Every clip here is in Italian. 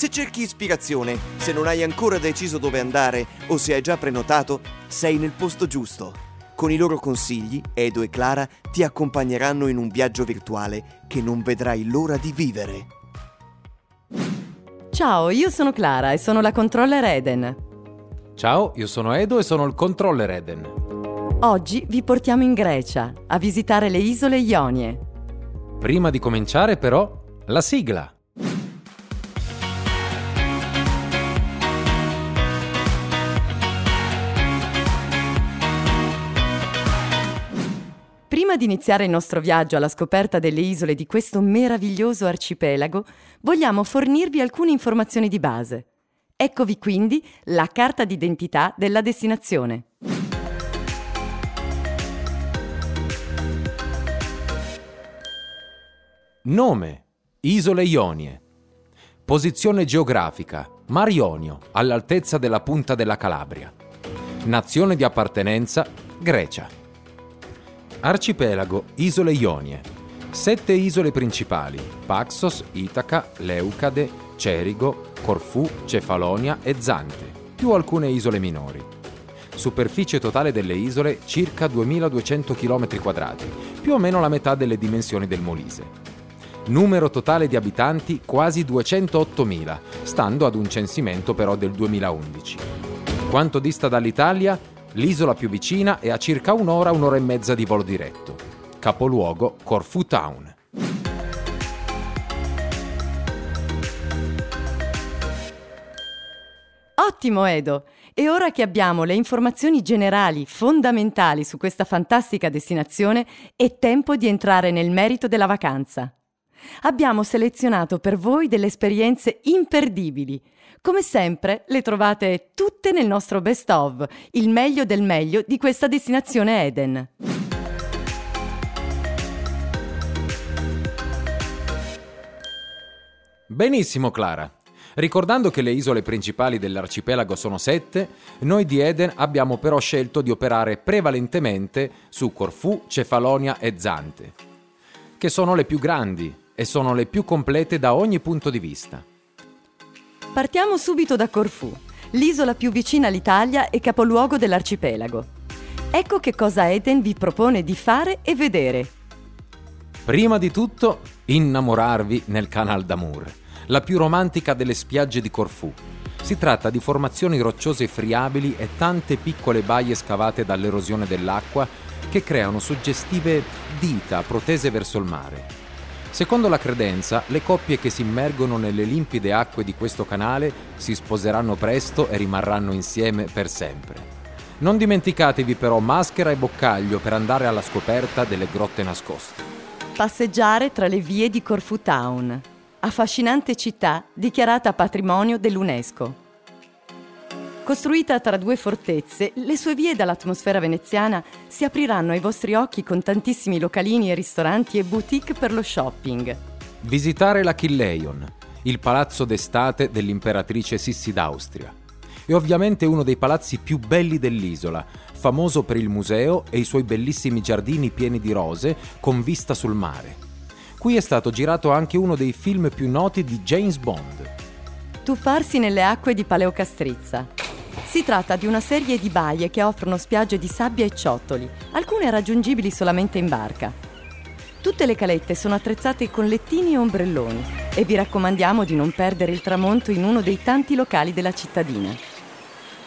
Se cerchi ispirazione, se non hai ancora deciso dove andare o se hai già prenotato, sei nel posto giusto. Con i loro consigli, Edo e Clara ti accompagneranno in un viaggio virtuale che non vedrai l'ora di vivere. Ciao, io sono Clara e sono la controller Eden. Ciao, io sono Edo e sono il controller Eden. Oggi vi portiamo in Grecia a visitare le isole Ionie. Prima di cominciare però, la sigla. Prima di iniziare il nostro viaggio alla scoperta delle isole di questo meraviglioso arcipelago, vogliamo fornirvi alcune informazioni di base. Eccovi quindi la carta d'identità della destinazione. Nome: Isole Ionie. Posizione geografica: Mar Ionio, all'altezza della punta della Calabria. Nazione di appartenenza: Grecia. Arcipelago Isole Ionie. Sette isole principali: Paxos, Itaca, Leucade, Cerigo, Corfù, Cefalonia e Zante, più alcune isole minori. Superficie totale delle isole circa 2200 km2, più o meno la metà delle dimensioni del Molise. Numero totale di abitanti quasi 208.000, stando ad un censimento però del 2011. Quanto dista dall'Italia? L'isola più vicina è a circa un'ora, un'ora e mezza di volo diretto. Capoluogo Corfu Town. Ottimo Edo! E ora che abbiamo le informazioni generali fondamentali su questa fantastica destinazione, è tempo di entrare nel merito della vacanza. Abbiamo selezionato per voi delle esperienze imperdibili. Come sempre, le trovate tutte nel nostro best of, il meglio del meglio di questa destinazione Eden. Benissimo Clara. Ricordando che le isole principali dell'arcipelago sono sette, noi di Eden abbiamo però scelto di operare prevalentemente su Corfù, Cefalonia e Zante, che sono le più grandi e sono le più complete da ogni punto di vista. Partiamo subito da Corfù, l'isola più vicina all'Italia e capoluogo dell'arcipelago. Ecco che cosa Eden vi propone di fare e vedere. Prima di tutto, innamorarvi nel Canal d'Amour, la più romantica delle spiagge di Corfù. Si tratta di formazioni rocciose friabili e tante piccole baie scavate dall'erosione dell'acqua che creano suggestive dita protese verso il mare. Secondo la credenza, le coppie che si immergono nelle limpide acque di questo canale si sposeranno presto e rimarranno insieme per sempre. Non dimenticatevi però maschera e boccaglio per andare alla scoperta delle grotte nascoste. Passeggiare tra le vie di Corfu Town, affascinante città dichiarata patrimonio dell'UNESCO. Costruita tra due fortezze, le sue vie dall'atmosfera veneziana si apriranno ai vostri occhi con tantissimi localini e ristoranti e boutique per lo shopping. Visitare la Killeyon, il palazzo d'estate dell'imperatrice Sissi d'Austria. È ovviamente uno dei palazzi più belli dell'isola, famoso per il museo e i suoi bellissimi giardini pieni di rose con vista sul mare. Qui è stato girato anche uno dei film più noti di James Bond. Tuffarsi nelle acque di Paleocastrizza. Si tratta di una serie di baie che offrono spiagge di sabbia e ciottoli, alcune raggiungibili solamente in barca. Tutte le calette sono attrezzate con lettini e ombrelloni e vi raccomandiamo di non perdere il tramonto in uno dei tanti locali della cittadina.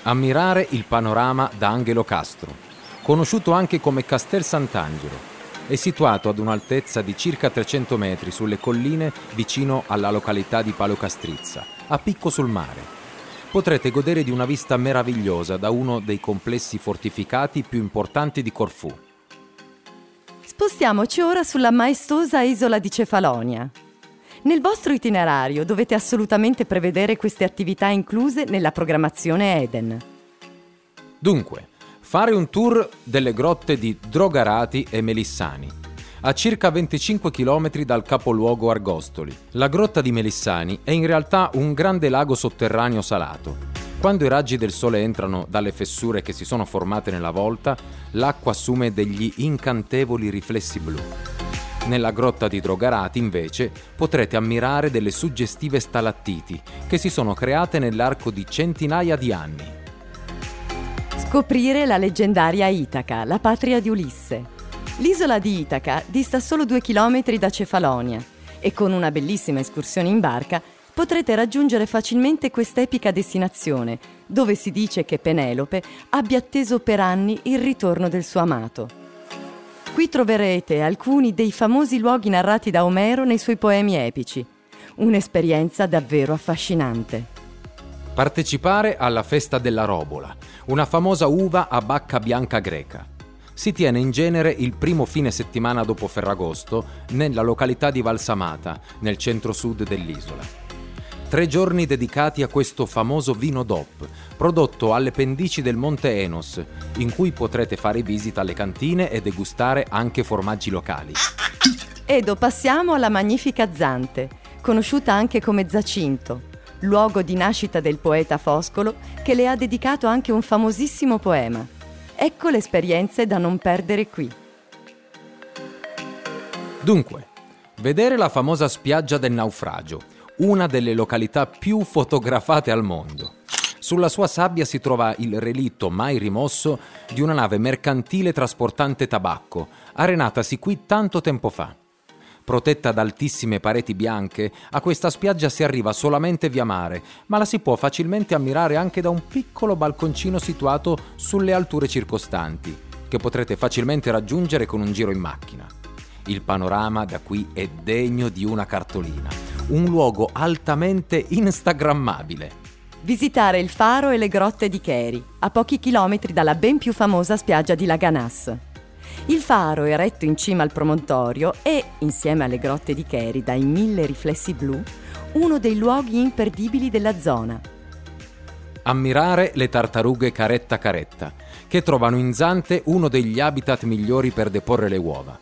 Ammirare il panorama da Angelo Castro, conosciuto anche come Castel Sant'Angelo. È situato ad un'altezza di circa 300 metri sulle colline vicino alla località di Paleocastrizza, a picco sul mare potrete godere di una vista meravigliosa da uno dei complessi fortificati più importanti di Corfù. Spostiamoci ora sulla maestosa isola di Cefalonia. Nel vostro itinerario dovete assolutamente prevedere queste attività incluse nella programmazione Eden. Dunque, fare un tour delle grotte di Drogarati e Melissani, a circa 25 km dal capoluogo Argostoli. La grotta di Melissani è in realtà un grande lago sotterraneo salato. Quando i raggi del sole entrano dalle fessure che si sono formate nella volta, l'acqua assume degli incantevoli riflessi blu. Nella grotta di Drogarati, invece, potrete ammirare delle suggestive stalattiti che si sono create nell'arco di centinaia di anni. Scoprire la leggendaria Itaca, la patria di Ulisse. L'isola di Itaca dista solo due chilometri da Cefalonia e con una bellissima escursione in barca potrete raggiungere facilmente quest'epica destinazione, dove si dice che Penelope abbia atteso per anni il ritorno del suo amato. Qui troverete alcuni dei famosi luoghi narrati da Omero nei suoi poemi epici. Un'esperienza davvero affascinante. Partecipare alla festa della robola, una famosa uva a bacca bianca greca. Si tiene in genere il primo fine settimana dopo Ferragosto nella località di Valsamata, nel centro-sud dell'isola. Tre giorni dedicati a questo famoso vino DOP, prodotto alle pendici del Monte Enos, in cui potrete fare visita alle cantine e degustare anche formaggi locali. Edo, passiamo alla magnifica Zante, conosciuta anche come Zacinto, luogo di nascita del poeta Foscolo che le ha dedicato anche un famosissimo poema. Ecco le esperienze da non perdere qui. Dunque, vedere la famosa spiaggia del naufragio, una delle località più fotografate al mondo. Sulla sua sabbia si trova il relitto mai rimosso di una nave mercantile trasportante tabacco, arenatasi qui tanto tempo fa. Protetta da altissime pareti bianche, a questa spiaggia si arriva solamente via mare, ma la si può facilmente ammirare anche da un piccolo balconcino situato sulle alture circostanti, che potrete facilmente raggiungere con un giro in macchina. Il panorama da qui è degno di una cartolina un luogo altamente instagrammabile. Visitare il faro e le grotte di Keri, a pochi chilometri dalla ben più famosa spiaggia di Laganas. Il faro, eretto in cima al promontorio, è, insieme alle grotte di Keri dai mille riflessi blu, uno dei luoghi imperdibili della zona. Ammirare le tartarughe caretta caretta, che trovano in Zante uno degli habitat migliori per deporre le uova.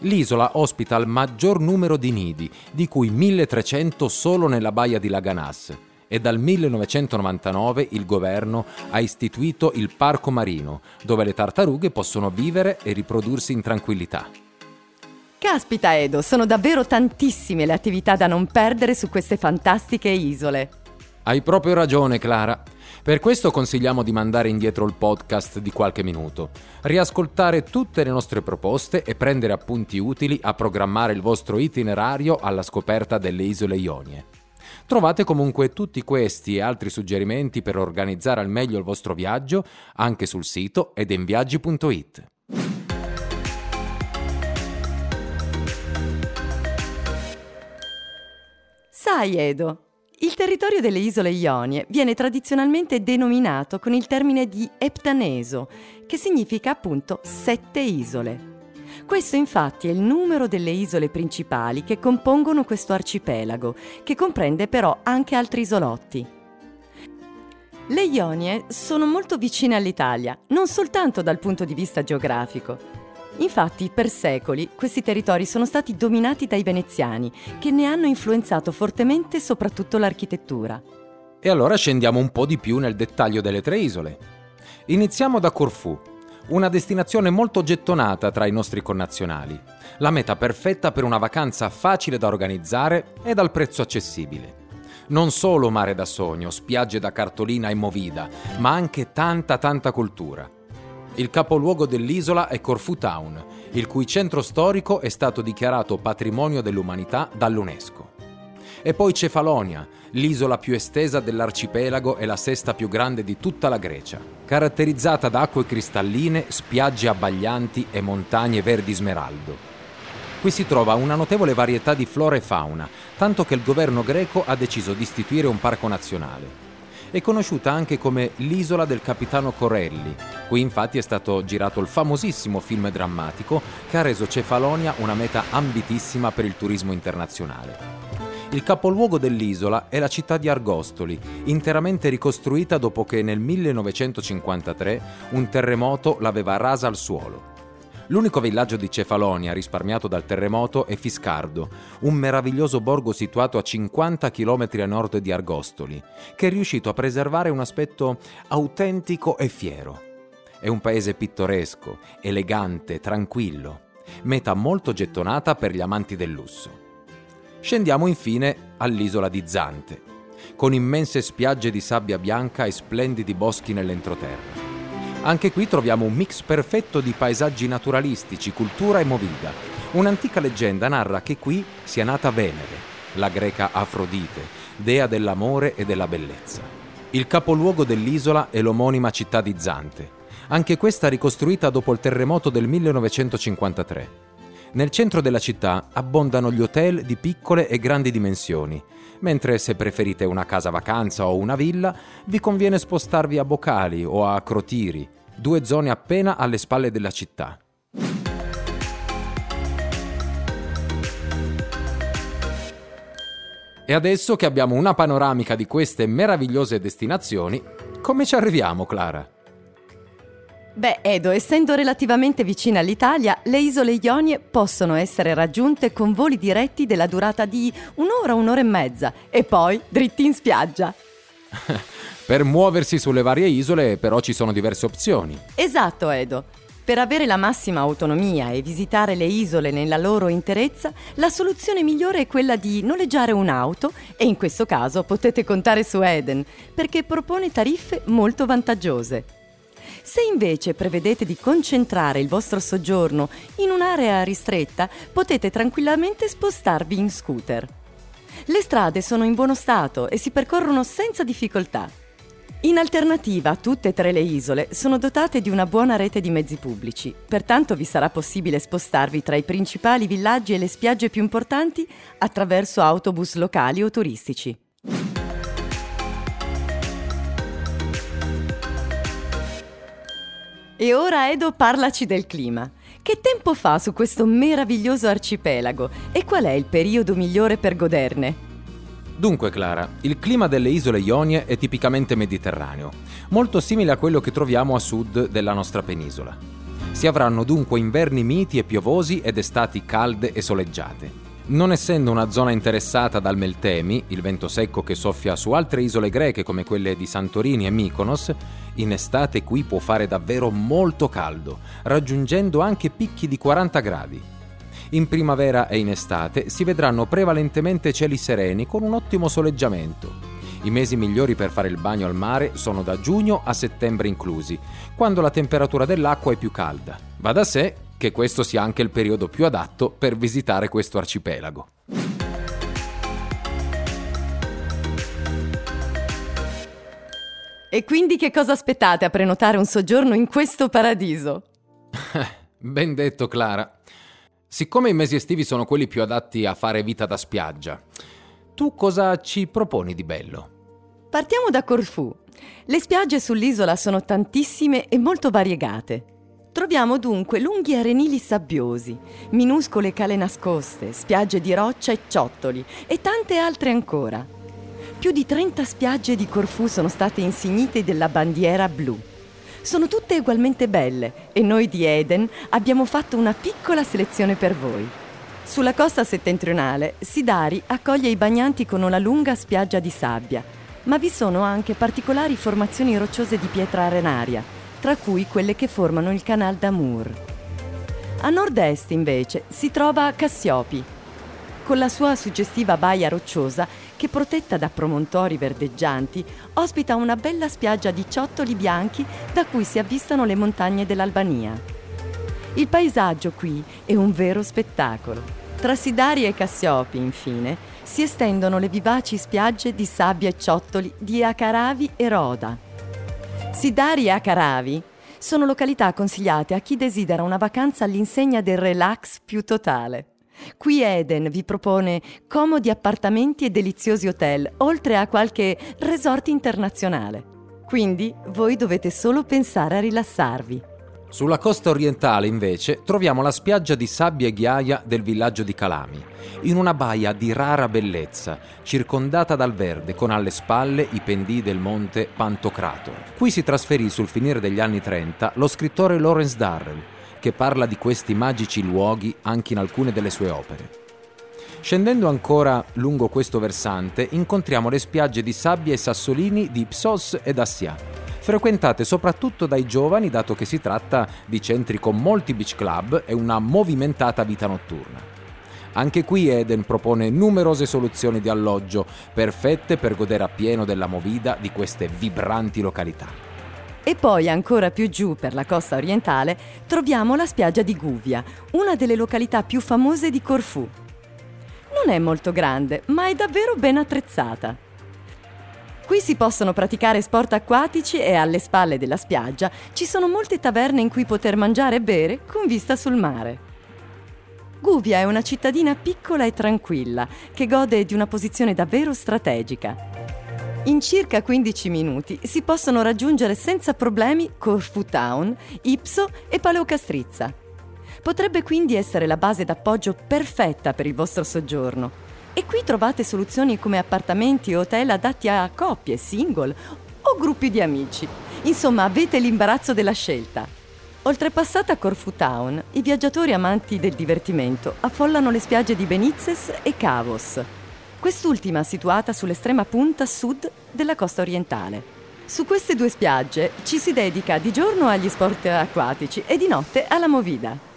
L'isola ospita il maggior numero di nidi, di cui 1300 solo nella baia di Laganas e dal 1999 il governo ha istituito il parco marino, dove le tartarughe possono vivere e riprodursi in tranquillità. Caspita Edo, sono davvero tantissime le attività da non perdere su queste fantastiche isole. Hai proprio ragione, Clara. Per questo consigliamo di mandare indietro il podcast di qualche minuto, riascoltare tutte le nostre proposte e prendere appunti utili a programmare il vostro itinerario alla scoperta delle isole Ionie. Trovate comunque tutti questi e altri suggerimenti per organizzare al meglio il vostro viaggio anche sul sito edenviaggi.it. Sai Edo, il territorio delle isole Ionie viene tradizionalmente denominato con il termine di Eptaneso, che significa appunto sette isole. Questo infatti è il numero delle isole principali che compongono questo arcipelago, che comprende però anche altri isolotti. Le Ionie sono molto vicine all'Italia, non soltanto dal punto di vista geografico, Infatti, per secoli, questi territori sono stati dominati dai veneziani, che ne hanno influenzato fortemente soprattutto l'architettura. E allora scendiamo un po' di più nel dettaglio delle tre isole. Iniziamo da Corfù, una destinazione molto gettonata tra i nostri connazionali, la meta perfetta per una vacanza facile da organizzare e dal prezzo accessibile. Non solo mare da sogno, spiagge da cartolina e movida, ma anche tanta tanta cultura. Il capoluogo dell'isola è Corfu Town, il cui centro storico è stato dichiarato patrimonio dell'umanità dall'UNESCO. E poi Cefalonia, l'isola più estesa dell'arcipelago e la sesta più grande di tutta la Grecia, caratterizzata da acque cristalline, spiagge abbaglianti e montagne verdi smeraldo. Qui si trova una notevole varietà di flora e fauna, tanto che il governo greco ha deciso di istituire un parco nazionale è conosciuta anche come l'isola del capitano Corelli. Qui infatti è stato girato il famosissimo film drammatico che ha reso Cefalonia una meta ambitissima per il turismo internazionale. Il capoluogo dell'isola è la città di Argostoli, interamente ricostruita dopo che nel 1953 un terremoto l'aveva rasa al suolo. L'unico villaggio di Cefalonia risparmiato dal terremoto è Fiscardo, un meraviglioso borgo situato a 50 km a nord di Argostoli, che è riuscito a preservare un aspetto autentico e fiero. È un paese pittoresco, elegante, tranquillo, meta molto gettonata per gli amanti del lusso. Scendiamo infine all'isola di Zante, con immense spiagge di sabbia bianca e splendidi boschi nell'entroterra. Anche qui troviamo un mix perfetto di paesaggi naturalistici, cultura e movida. Un'antica leggenda narra che qui sia nata Venere, la greca Afrodite, dea dell'amore e della bellezza. Il capoluogo dell'isola è l'omonima città di Zante, anche questa ricostruita dopo il terremoto del 1953. Nel centro della città abbondano gli hotel di piccole e grandi dimensioni, mentre se preferite una casa vacanza o una villa, vi conviene spostarvi a Bocali o a Crotiri, due zone appena alle spalle della città. E adesso che abbiamo una panoramica di queste meravigliose destinazioni, come ci arriviamo, Clara? Beh, Edo, essendo relativamente vicina all'Italia, le isole Ionie possono essere raggiunte con voli diretti della durata di un'ora, un'ora e mezza e poi dritti in spiaggia. per muoversi sulle varie isole però ci sono diverse opzioni. Esatto, Edo. Per avere la massima autonomia e visitare le isole nella loro interezza, la soluzione migliore è quella di noleggiare un'auto e in questo caso potete contare su Eden perché propone tariffe molto vantaggiose. Se invece prevedete di concentrare il vostro soggiorno in un'area ristretta, potete tranquillamente spostarvi in scooter. Le strade sono in buono stato e si percorrono senza difficoltà. In alternativa, tutte e tre le isole sono dotate di una buona rete di mezzi pubblici, pertanto vi sarà possibile spostarvi tra i principali villaggi e le spiagge più importanti attraverso autobus locali o turistici. E ora Edo parlaci del clima. Che tempo fa su questo meraviglioso arcipelago e qual è il periodo migliore per goderne? Dunque Clara, il clima delle isole Ionie è tipicamente mediterraneo, molto simile a quello che troviamo a sud della nostra penisola. Si avranno dunque inverni miti e piovosi ed estati calde e soleggiate. Non essendo una zona interessata dal Meltemi, il vento secco che soffia su altre isole greche come quelle di Santorini e Mykonos, in estate qui può fare davvero molto caldo, raggiungendo anche picchi di 40 gradi. In primavera e in estate si vedranno prevalentemente cieli sereni con un ottimo soleggiamento. I mesi migliori per fare il bagno al mare sono da giugno a settembre inclusi, quando la temperatura dell'acqua è più calda. Va da sé che questo sia anche il periodo più adatto per visitare questo arcipelago. E quindi che cosa aspettate a prenotare un soggiorno in questo paradiso? ben detto, Clara. Siccome i mesi estivi sono quelli più adatti a fare vita da spiaggia, tu cosa ci proponi di bello? Partiamo da Corfù. Le spiagge sull'isola sono tantissime e molto variegate. Troviamo dunque lunghi arenili sabbiosi, minuscole cale nascoste, spiagge di roccia e ciottoli e tante altre ancora. Più di 30 spiagge di Corfù sono state insignite della bandiera blu. Sono tutte ugualmente belle e noi di Eden abbiamo fatto una piccola selezione per voi. Sulla costa settentrionale, Sidari accoglie i bagnanti con una lunga spiaggia di sabbia, ma vi sono anche particolari formazioni rocciose di pietra arenaria tra cui quelle che formano il Canal d'Amour. A nord-est, invece, si trova Cassiopi, con la sua suggestiva baia rocciosa che, protetta da promontori verdeggianti, ospita una bella spiaggia di ciottoli bianchi da cui si avvistano le montagne dell'Albania. Il paesaggio qui è un vero spettacolo. Tra Sidari e Cassiopi, infine, si estendono le vivaci spiagge di sabbia e ciottoli di Acaravi e Roda. Sidari e Akaravi sono località consigliate a chi desidera una vacanza all'insegna del relax più totale. Qui Eden vi propone comodi appartamenti e deliziosi hotel, oltre a qualche resort internazionale. Quindi voi dovete solo pensare a rilassarvi. Sulla costa orientale, invece, troviamo la spiaggia di sabbia e ghiaia del villaggio di Calami, in una baia di rara bellezza, circondata dal verde, con alle spalle i pendii del monte Pantocrator. Qui si trasferì sul finire degli anni 30 lo scrittore Lawrence Darrell, che parla di questi magici luoghi anche in alcune delle sue opere. Scendendo ancora lungo questo versante, incontriamo le spiagge di sabbia e sassolini di Ipsos ed Assia frequentate soprattutto dai giovani dato che si tratta di centri con molti beach club e una movimentata vita notturna. Anche qui Eden propone numerose soluzioni di alloggio, perfette per godere appieno della movida di queste vibranti località. E poi ancora più giù per la costa orientale troviamo la spiaggia di Guvia, una delle località più famose di Corfù. Non è molto grande, ma è davvero ben attrezzata. Qui si possono praticare sport acquatici e alle spalle della spiaggia ci sono molte taverne in cui poter mangiare e bere con vista sul mare. Guvia è una cittadina piccola e tranquilla che gode di una posizione davvero strategica. In circa 15 minuti si possono raggiungere senza problemi Corfu Town, Ipso e Paleocastrizza. Potrebbe quindi essere la base d'appoggio perfetta per il vostro soggiorno e qui trovate soluzioni come appartamenti o hotel adatti a coppie, single o gruppi di amici. Insomma, avete l'imbarazzo della scelta. Oltrepassata Corfu Town, i viaggiatori amanti del divertimento affollano le spiagge di Benizes e Cavos, quest'ultima situata sull'estrema punta sud della costa orientale. Su queste due spiagge ci si dedica di giorno agli sport acquatici e di notte alla movida.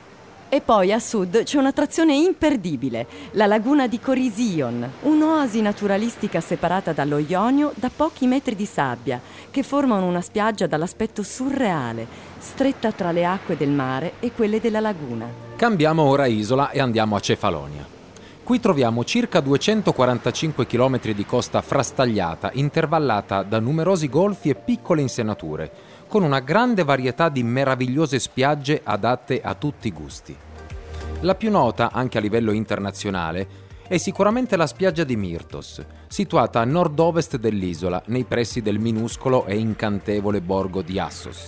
E poi a sud c'è un'attrazione imperdibile, la laguna di Corision, un'oasi naturalistica separata dallo Ionio da pochi metri di sabbia, che formano una spiaggia dall'aspetto surreale, stretta tra le acque del mare e quelle della laguna. Cambiamo ora isola e andiamo a Cefalonia. Qui troviamo circa 245 km di costa frastagliata, intervallata da numerosi golfi e piccole insenature, con una grande varietà di meravigliose spiagge adatte a tutti i gusti. La più nota, anche a livello internazionale, è sicuramente la spiaggia di Myrtos, situata a nord-ovest dell'isola, nei pressi del minuscolo e incantevole borgo di Assos.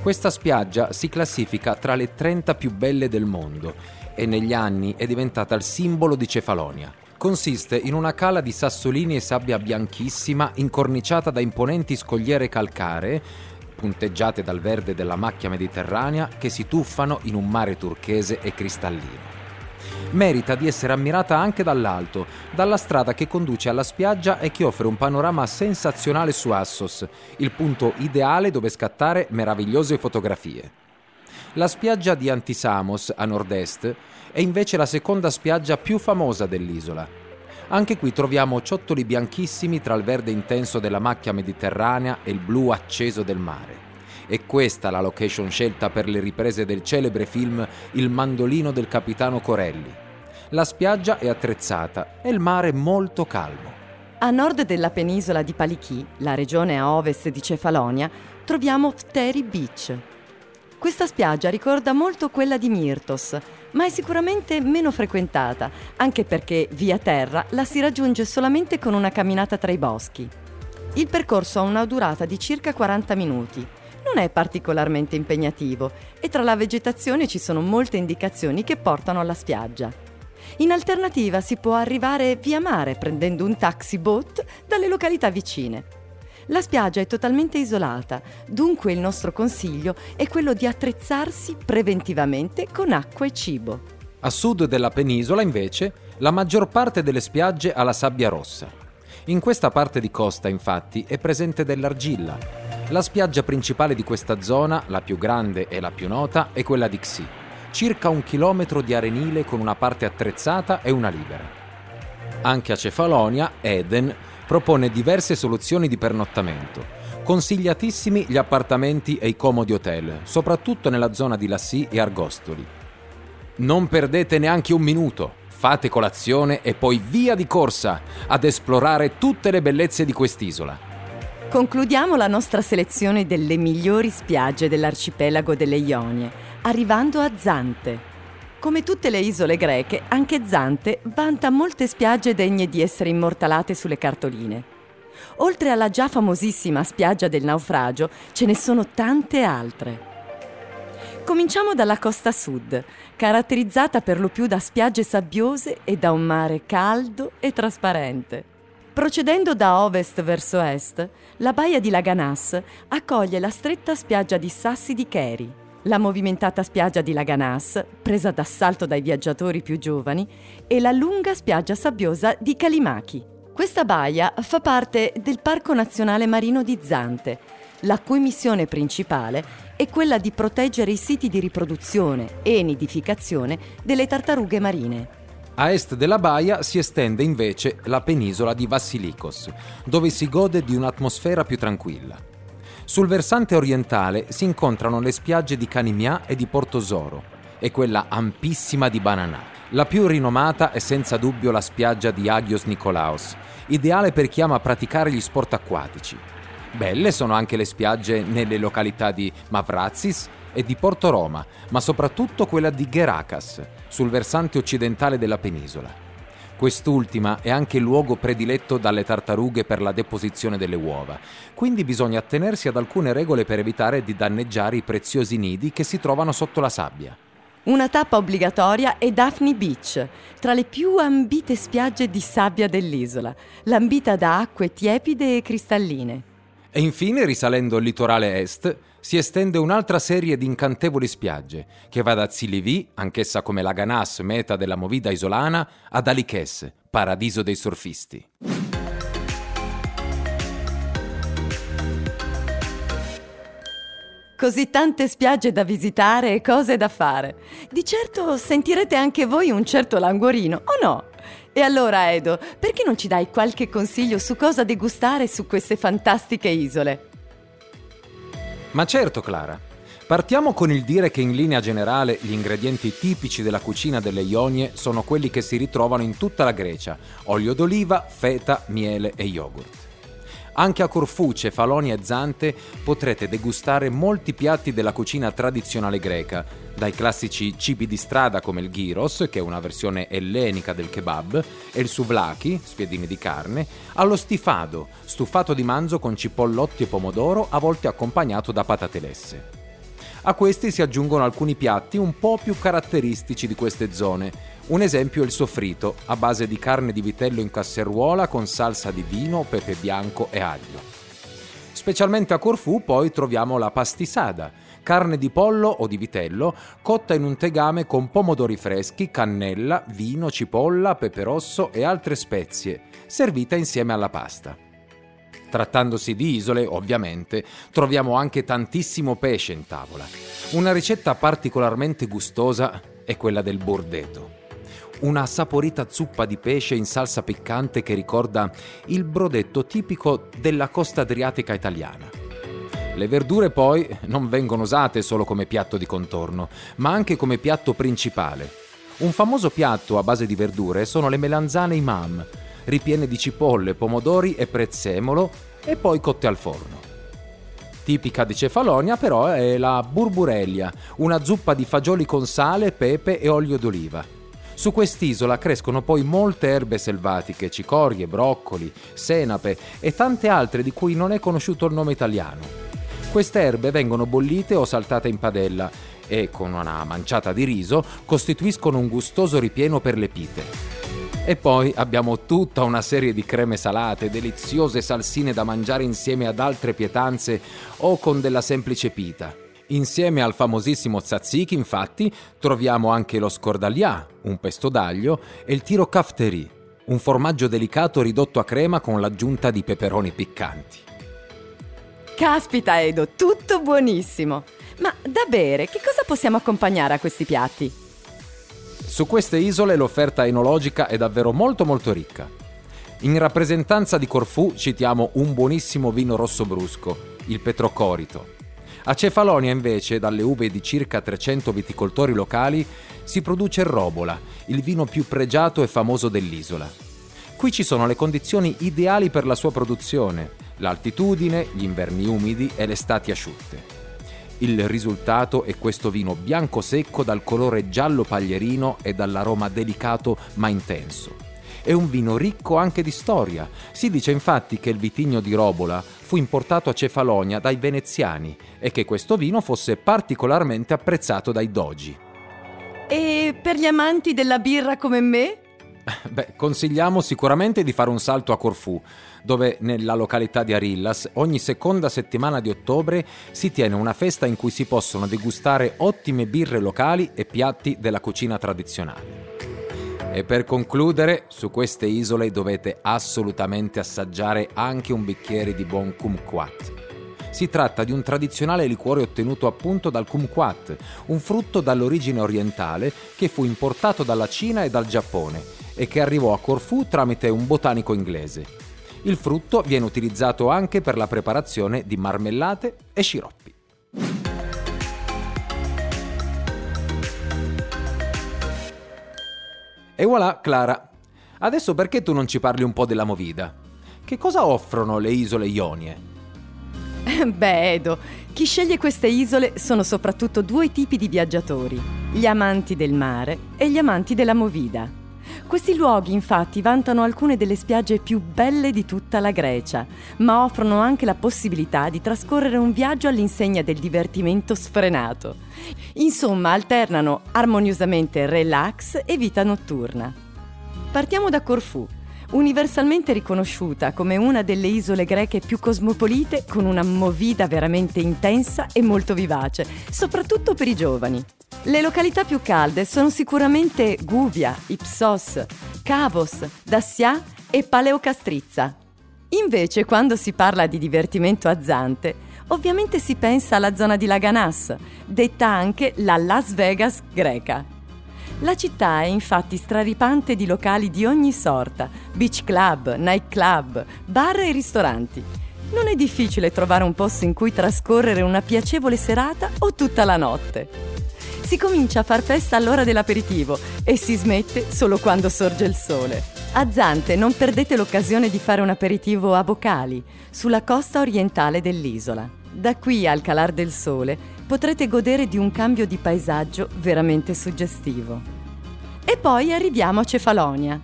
Questa spiaggia si classifica tra le 30 più belle del mondo e negli anni è diventata il simbolo di Cefalonia. Consiste in una cala di sassolini e sabbia bianchissima incorniciata da imponenti scogliere calcaree punteggiate dal verde della macchia mediterranea che si tuffano in un mare turchese e cristallino. Merita di essere ammirata anche dall'alto, dalla strada che conduce alla spiaggia e che offre un panorama sensazionale su Assos, il punto ideale dove scattare meravigliose fotografie. La spiaggia di Antisamos, a nord-est, è invece la seconda spiaggia più famosa dell'isola, anche qui troviamo ciottoli bianchissimi tra il verde intenso della macchia mediterranea e il blu acceso del mare. E questa la location scelta per le riprese del celebre film Il mandolino del capitano Corelli. La spiaggia è attrezzata e il mare molto calmo. A nord della penisola di Palichi, la regione a ovest di Cefalonia, troviamo Pteri Beach. Questa spiaggia ricorda molto quella di Myrtos, ma è sicuramente meno frequentata, anche perché via terra la si raggiunge solamente con una camminata tra i boschi. Il percorso ha una durata di circa 40 minuti. Non è particolarmente impegnativo e tra la vegetazione ci sono molte indicazioni che portano alla spiaggia. In alternativa si può arrivare via mare prendendo un taxi boat dalle località vicine. La spiaggia è totalmente isolata, dunque il nostro consiglio è quello di attrezzarsi preventivamente con acqua e cibo. A sud della penisola, invece, la maggior parte delle spiagge ha la sabbia rossa. In questa parte di costa, infatti, è presente dell'argilla. La spiaggia principale di questa zona, la più grande e la più nota, è quella di Xi, circa un chilometro di arenile con una parte attrezzata e una libera. Anche a Cefalonia, Eden propone diverse soluzioni di pernottamento. Consigliatissimi gli appartamenti e i comodi hotel, soprattutto nella zona di Lassi e Argostoli. Non perdete neanche un minuto, fate colazione e poi via di corsa ad esplorare tutte le bellezze di quest'isola. Concludiamo la nostra selezione delle migliori spiagge dell'arcipelago delle Ionie, arrivando a Zante, come tutte le isole greche, anche Zante vanta molte spiagge degne di essere immortalate sulle cartoline. Oltre alla già famosissima spiaggia del naufragio, ce ne sono tante altre. Cominciamo dalla costa sud, caratterizzata per lo più da spiagge sabbiose e da un mare caldo e trasparente. Procedendo da ovest verso est, la baia di Laganas accoglie la stretta spiaggia di Sassi di Keri, la movimentata spiaggia di Laganas, presa d'assalto dai viaggiatori più giovani, e la lunga spiaggia sabbiosa di Kalimaki. Questa baia fa parte del Parco Nazionale Marino di Zante, la cui missione principale è quella di proteggere i siti di riproduzione e nidificazione delle tartarughe marine. A est della baia si estende invece la penisola di Vassilikos, dove si gode di un'atmosfera più tranquilla. Sul versante orientale si incontrano le spiagge di Canimia e di Portosoro e quella ampissima di Bananà. La più rinomata è senza dubbio la spiaggia di Agios Nikolaos, ideale per chi ama praticare gli sport acquatici. Belle sono anche le spiagge nelle località di Mavrazis e di Porto Roma, ma soprattutto quella di Gerakas, sul versante occidentale della penisola. Quest'ultima è anche il luogo prediletto dalle tartarughe per la deposizione delle uova, quindi bisogna attenersi ad alcune regole per evitare di danneggiare i preziosi nidi che si trovano sotto la sabbia. Una tappa obbligatoria è Daphne Beach, tra le più ambite spiagge di sabbia dell'isola, lambita da acque tiepide e cristalline. E infine, risalendo il litorale est, si estende un'altra serie di incantevoli spiagge, che va da Zilivi, anch'essa come la Ganas, meta della movida isolana, ad Aliches, paradiso dei surfisti. Così tante spiagge da visitare e cose da fare. Di certo sentirete anche voi un certo languorino, o no? E allora, Edo, perché non ci dai qualche consiglio su cosa degustare su queste fantastiche isole? Ma certo, Clara. Partiamo con il dire che in linea generale gli ingredienti tipici della cucina delle Ionie sono quelli che si ritrovano in tutta la Grecia: olio d'oliva, feta, miele e yogurt. Anche a Corfù, Cefalonia e Zante potrete degustare molti piatti della cucina tradizionale greca, dai classici cibi di strada come il gyros, che è una versione ellenica del kebab, e il souvlaki, spiedini di carne, allo stifado, stufato di manzo con cipollotti e pomodoro, a volte accompagnato da patate lesse. A questi si aggiungono alcuni piatti un po' più caratteristici di queste zone. Un esempio è il soffrito, a base di carne di vitello in casseruola con salsa di vino, pepe bianco e aglio. Specialmente a Corfù poi troviamo la pastisada, carne di pollo o di vitello cotta in un tegame con pomodori freschi, cannella, vino, cipolla, pepe rosso e altre spezie, servita insieme alla pasta. Trattandosi di isole, ovviamente, troviamo anche tantissimo pesce in tavola. Una ricetta particolarmente gustosa è quella del bordeto. Una saporita zuppa di pesce in salsa piccante che ricorda il brodetto tipico della costa adriatica italiana. Le verdure poi non vengono usate solo come piatto di contorno, ma anche come piatto principale. Un famoso piatto a base di verdure sono le melanzane imam, ripiene di cipolle, pomodori e prezzemolo e poi cotte al forno. Tipica di Cefalonia però è la burburellia, una zuppa di fagioli con sale, pepe e olio d'oliva. Su quest'isola crescono poi molte erbe selvatiche, cicorie, broccoli, senape e tante altre di cui non è conosciuto il nome italiano. Queste erbe vengono bollite o saltate in padella e, con una manciata di riso, costituiscono un gustoso ripieno per le pite. E poi abbiamo tutta una serie di creme salate, deliziose salsine da mangiare insieme ad altre pietanze o con della semplice pita. Insieme al famosissimo tzatziki, infatti, troviamo anche lo scordaglià, un pesto d'aglio, e il tiro kafteri, un formaggio delicato ridotto a crema con l'aggiunta di peperoni piccanti. Caspita Edo, tutto buonissimo! Ma da bere, che cosa possiamo accompagnare a questi piatti? Su queste isole l'offerta enologica è davvero molto molto ricca. In rappresentanza di Corfù citiamo un buonissimo vino rosso brusco, il Petrocorito. A Cefalonia invece, dalle uve di circa 300 viticoltori locali, si produce il Robola, il vino più pregiato e famoso dell'isola. Qui ci sono le condizioni ideali per la sua produzione, l'altitudine, gli inverni umidi e le estati asciutte. Il risultato è questo vino bianco secco dal colore giallo paglierino e dall'aroma delicato ma intenso. È un vino ricco anche di storia. Si dice infatti che il vitigno di Robola fu importato a Cefalonia dai veneziani e che questo vino fosse particolarmente apprezzato dai dogi. E per gli amanti della birra come me? Beh, consigliamo sicuramente di fare un salto a Corfù, dove nella località di Arillas ogni seconda settimana di ottobre si tiene una festa in cui si possono degustare ottime birre locali e piatti della cucina tradizionale. E per concludere, su queste isole dovete assolutamente assaggiare anche un bicchiere di buon kumquat. Si tratta di un tradizionale liquore ottenuto appunto dal kumquat, un frutto dall'origine orientale che fu importato dalla Cina e dal Giappone e che arrivò a Corfù tramite un botanico inglese. Il frutto viene utilizzato anche per la preparazione di marmellate e sciroppi. E voilà, Clara. Adesso perché tu non ci parli un po' della Movida? Che cosa offrono le isole Ionie? Beh, Edo, chi sceglie queste isole sono soprattutto due tipi di viaggiatori, gli amanti del mare e gli amanti della Movida. Questi luoghi infatti vantano alcune delle spiagge più belle di tutta la Grecia, ma offrono anche la possibilità di trascorrere un viaggio all'insegna del divertimento sfrenato. Insomma, alternano armoniosamente relax e vita notturna. Partiamo da Corfù, universalmente riconosciuta come una delle isole greche più cosmopolite con una movida veramente intensa e molto vivace, soprattutto per i giovani. Le località più calde sono sicuramente Guvia, Ipsos, Cavos, Dassia e Paleocastrizza. Invece, quando si parla di divertimento a Zante, ovviamente si pensa alla zona di Laganas, detta anche la Las Vegas greca. La città è infatti straripante di locali di ogni sorta, beach club, night club, bar e ristoranti. Non è difficile trovare un posto in cui trascorrere una piacevole serata o tutta la notte. Si comincia a far festa all'ora dell'aperitivo e si smette solo quando sorge il sole. A Zante non perdete l'occasione di fare un aperitivo a Bocali, sulla costa orientale dell'isola. Da qui al calar del sole potrete godere di un cambio di paesaggio veramente suggestivo. E poi arriviamo a Cefalonia.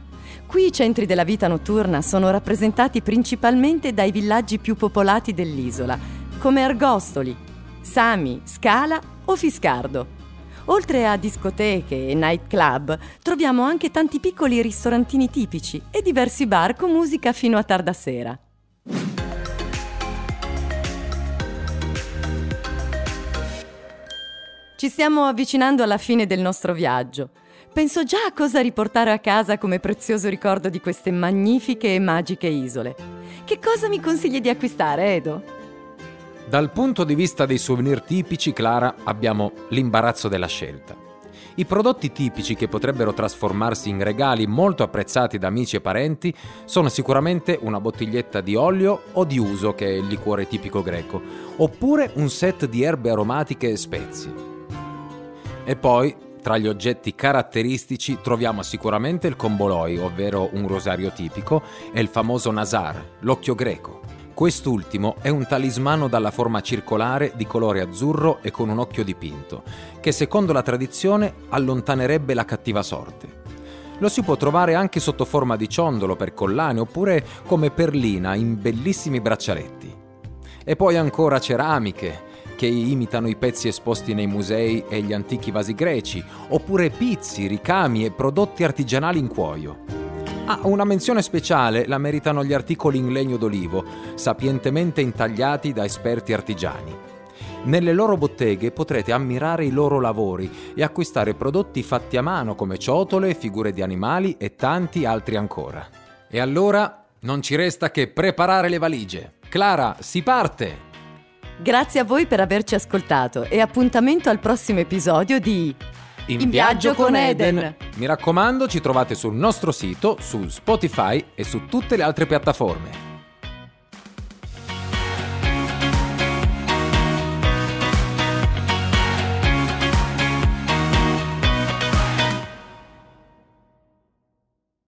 Qui i centri della vita notturna sono rappresentati principalmente dai villaggi più popolati dell'isola, come Argostoli, Sami, Scala o Fiscardo. Oltre a discoteche e nightclub, troviamo anche tanti piccoli ristorantini tipici e diversi bar con musica fino a tarda sera. Ci stiamo avvicinando alla fine del nostro viaggio. Penso già a cosa riportare a casa come prezioso ricordo di queste magnifiche e magiche isole. Che cosa mi consigli di acquistare, Edo? Dal punto di vista dei souvenir tipici, Clara, abbiamo l'imbarazzo della scelta. I prodotti tipici che potrebbero trasformarsi in regali molto apprezzati da amici e parenti sono sicuramente una bottiglietta di olio o di uso, che è il liquore tipico greco, oppure un set di erbe aromatiche e spezie. E poi, tra gli oggetti caratteristici, troviamo sicuramente il comboloi, ovvero un rosario tipico, e il famoso nasar, l'occhio greco. Quest'ultimo è un talismano dalla forma circolare di colore azzurro e con un occhio dipinto, che secondo la tradizione allontanerebbe la cattiva sorte. Lo si può trovare anche sotto forma di ciondolo per collane oppure come perlina in bellissimi braccialetti. E poi ancora ceramiche, che imitano i pezzi esposti nei musei e gli antichi vasi greci, oppure pizzi, ricami e prodotti artigianali in cuoio. Ah, una menzione speciale la meritano gli articoli in legno d'olivo, sapientemente intagliati da esperti artigiani. Nelle loro botteghe potrete ammirare i loro lavori e acquistare prodotti fatti a mano come ciotole, figure di animali e tanti altri ancora. E allora non ci resta che preparare le valigie. Clara, si parte! Grazie a voi per averci ascoltato e appuntamento al prossimo episodio di In, In viaggio con Eden. Mi raccomando, ci trovate sul nostro sito, su Spotify e su tutte le altre piattaforme.